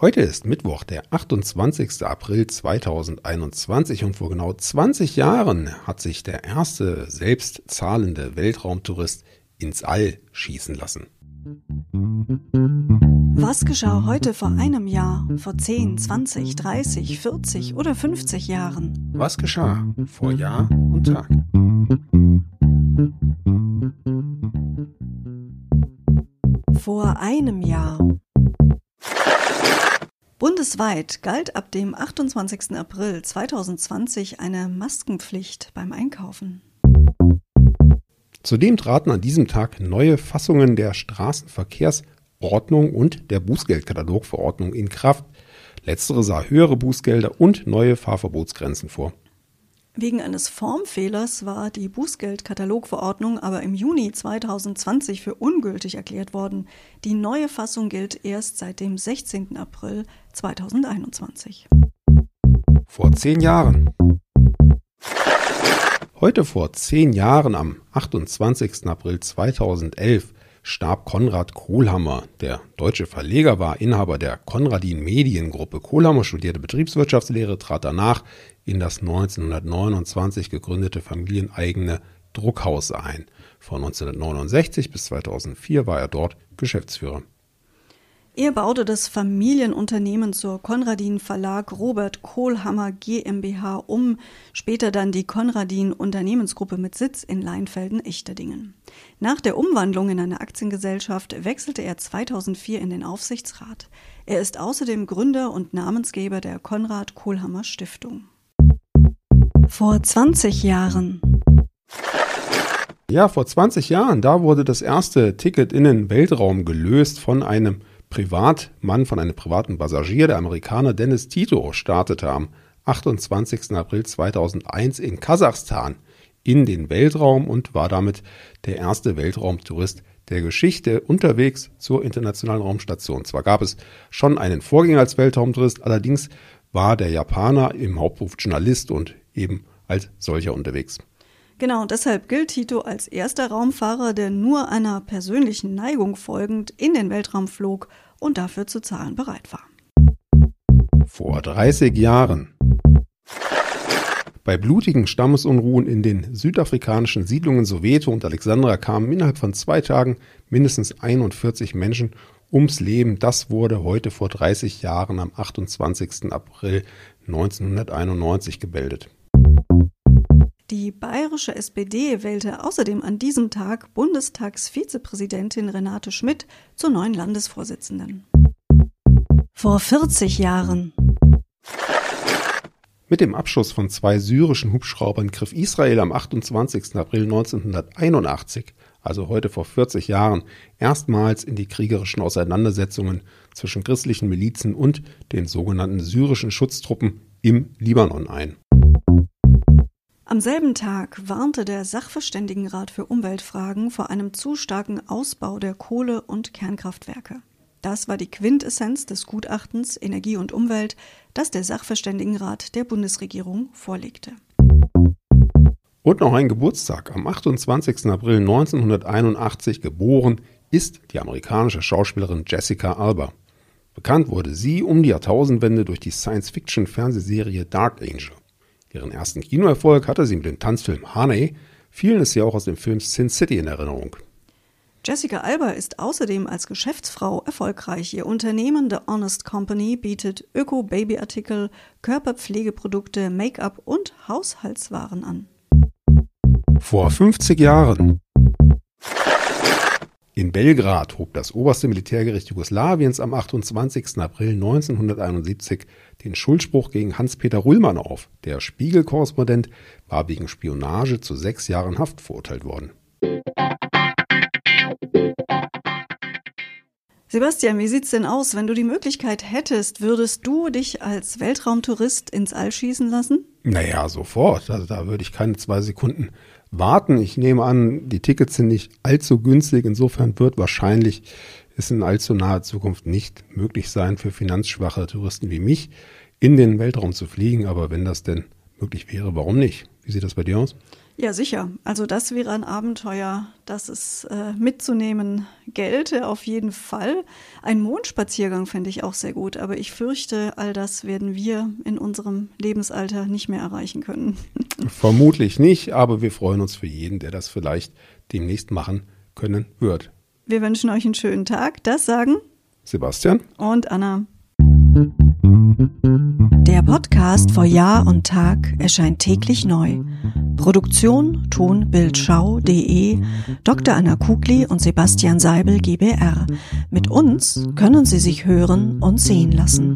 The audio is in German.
Heute ist Mittwoch, der 28. April 2021 und vor genau 20 Jahren hat sich der erste selbst zahlende Weltraumtourist ins All schießen lassen. Was geschah heute vor einem Jahr, vor 10, 20, 30, 40 oder 50 Jahren? Was geschah vor Jahr und Tag? Vor einem Jahr. Bundesweit galt ab dem 28. April 2020 eine Maskenpflicht beim Einkaufen. Zudem traten an diesem Tag neue Fassungen der Straßenverkehrsordnung und der Bußgeldkatalogverordnung in Kraft. Letztere sah höhere Bußgelder und neue Fahrverbotsgrenzen vor. Wegen eines Formfehlers war die Bußgeldkatalogverordnung aber im Juni 2020 für ungültig erklärt worden. Die neue Fassung gilt erst seit dem 16. April 2021. Vor zehn Jahren. Heute vor zehn Jahren, am 28. April 2011, starb Konrad Kohlhammer. Der deutsche Verleger war Inhaber der Konradin Mediengruppe. Kohlhammer studierte Betriebswirtschaftslehre, trat danach in das 1929 gegründete familieneigene Druckhaus ein. Von 1969 bis 2004 war er dort Geschäftsführer. Er baute das Familienunternehmen zur Konradin Verlag Robert Kohlhammer GmbH um, später dann die Konradin Unternehmensgruppe mit Sitz in Leinfelden-Echterdingen. Nach der Umwandlung in eine Aktiengesellschaft wechselte er 2004 in den Aufsichtsrat. Er ist außerdem Gründer und Namensgeber der Konrad Kohlhammer Stiftung. Vor 20 Jahren. Ja, vor 20 Jahren, da wurde das erste Ticket in den Weltraum gelöst von einem Privatmann von einem privaten Passagier, der Amerikaner Dennis Tito, startete am 28. April 2001 in Kasachstan in den Weltraum und war damit der erste Weltraumtourist der Geschichte unterwegs zur internationalen Raumstation. Zwar gab es schon einen Vorgänger als Weltraumtourist, allerdings war der Japaner im Hauptberuf Journalist und eben als solcher unterwegs. Genau, deshalb gilt Tito als erster Raumfahrer, der nur einer persönlichen Neigung folgend in den Weltraum flog und dafür zu zahlen bereit war. Vor 30 Jahren. Bei blutigen Stammesunruhen in den südafrikanischen Siedlungen Soweto und Alexandra kamen innerhalb von zwei Tagen mindestens 41 Menschen ums Leben. Das wurde heute vor 30 Jahren am 28. April 1991 gebildet. Die bayerische SPD wählte außerdem an diesem Tag Bundestagsvizepräsidentin Renate Schmidt zur neuen Landesvorsitzenden. Vor 40 Jahren. Mit dem Abschuss von zwei syrischen Hubschraubern griff Israel am 28. April 1981, also heute vor 40 Jahren, erstmals in die kriegerischen Auseinandersetzungen zwischen christlichen Milizen und den sogenannten syrischen Schutztruppen im Libanon ein. Am selben Tag warnte der Sachverständigenrat für Umweltfragen vor einem zu starken Ausbau der Kohle- und Kernkraftwerke. Das war die Quintessenz des Gutachtens Energie und Umwelt, das der Sachverständigenrat der Bundesregierung vorlegte. Und noch ein Geburtstag. Am 28. April 1981 geboren ist die amerikanische Schauspielerin Jessica Alba. Bekannt wurde sie um die Jahrtausendwende durch die Science-Fiction-Fernsehserie Dark Angel. Ihren ersten Kinoerfolg hatte sie mit dem Tanzfilm Honey. Vielen ist sie auch aus dem Film Sin City in Erinnerung. Jessica Alba ist außerdem als Geschäftsfrau erfolgreich. Ihr Unternehmen The Honest Company bietet Öko-Baby-Artikel, Körperpflegeprodukte, Make-up und Haushaltswaren an. Vor 50 Jahren. In Belgrad hob das oberste Militärgericht Jugoslawiens am 28. April 1971 den Schuldspruch gegen Hans-Peter Rullmann auf. Der Spiegel-Korrespondent war wegen Spionage zu sechs Jahren Haft verurteilt worden. Sebastian, wie sieht's denn aus? Wenn du die Möglichkeit hättest, würdest du dich als Weltraumtourist ins All schießen lassen? Naja, sofort. Also da würde ich keine zwei Sekunden warten. Ich nehme an, die Tickets sind nicht allzu günstig. Insofern wird wahrscheinlich es in allzu naher Zukunft nicht möglich sein, für finanzschwache Touristen wie mich in den Weltraum zu fliegen. Aber wenn das denn möglich wäre, warum nicht? Wie sieht das bei dir aus? Ja, sicher. Also das wäre ein Abenteuer, das es äh, mitzunehmen gelte, auf jeden Fall. Ein Mondspaziergang fände ich auch sehr gut, aber ich fürchte, all das werden wir in unserem Lebensalter nicht mehr erreichen können. Vermutlich nicht, aber wir freuen uns für jeden, der das vielleicht demnächst machen können wird. Wir wünschen euch einen schönen Tag. Das sagen Sebastian und Anna. Der Podcast vor Jahr und Tag erscheint täglich neu. Produktion tonbildschau.de Dr. Anna Kugli und Sebastian Seibel GBR. Mit uns können Sie sich hören und sehen lassen.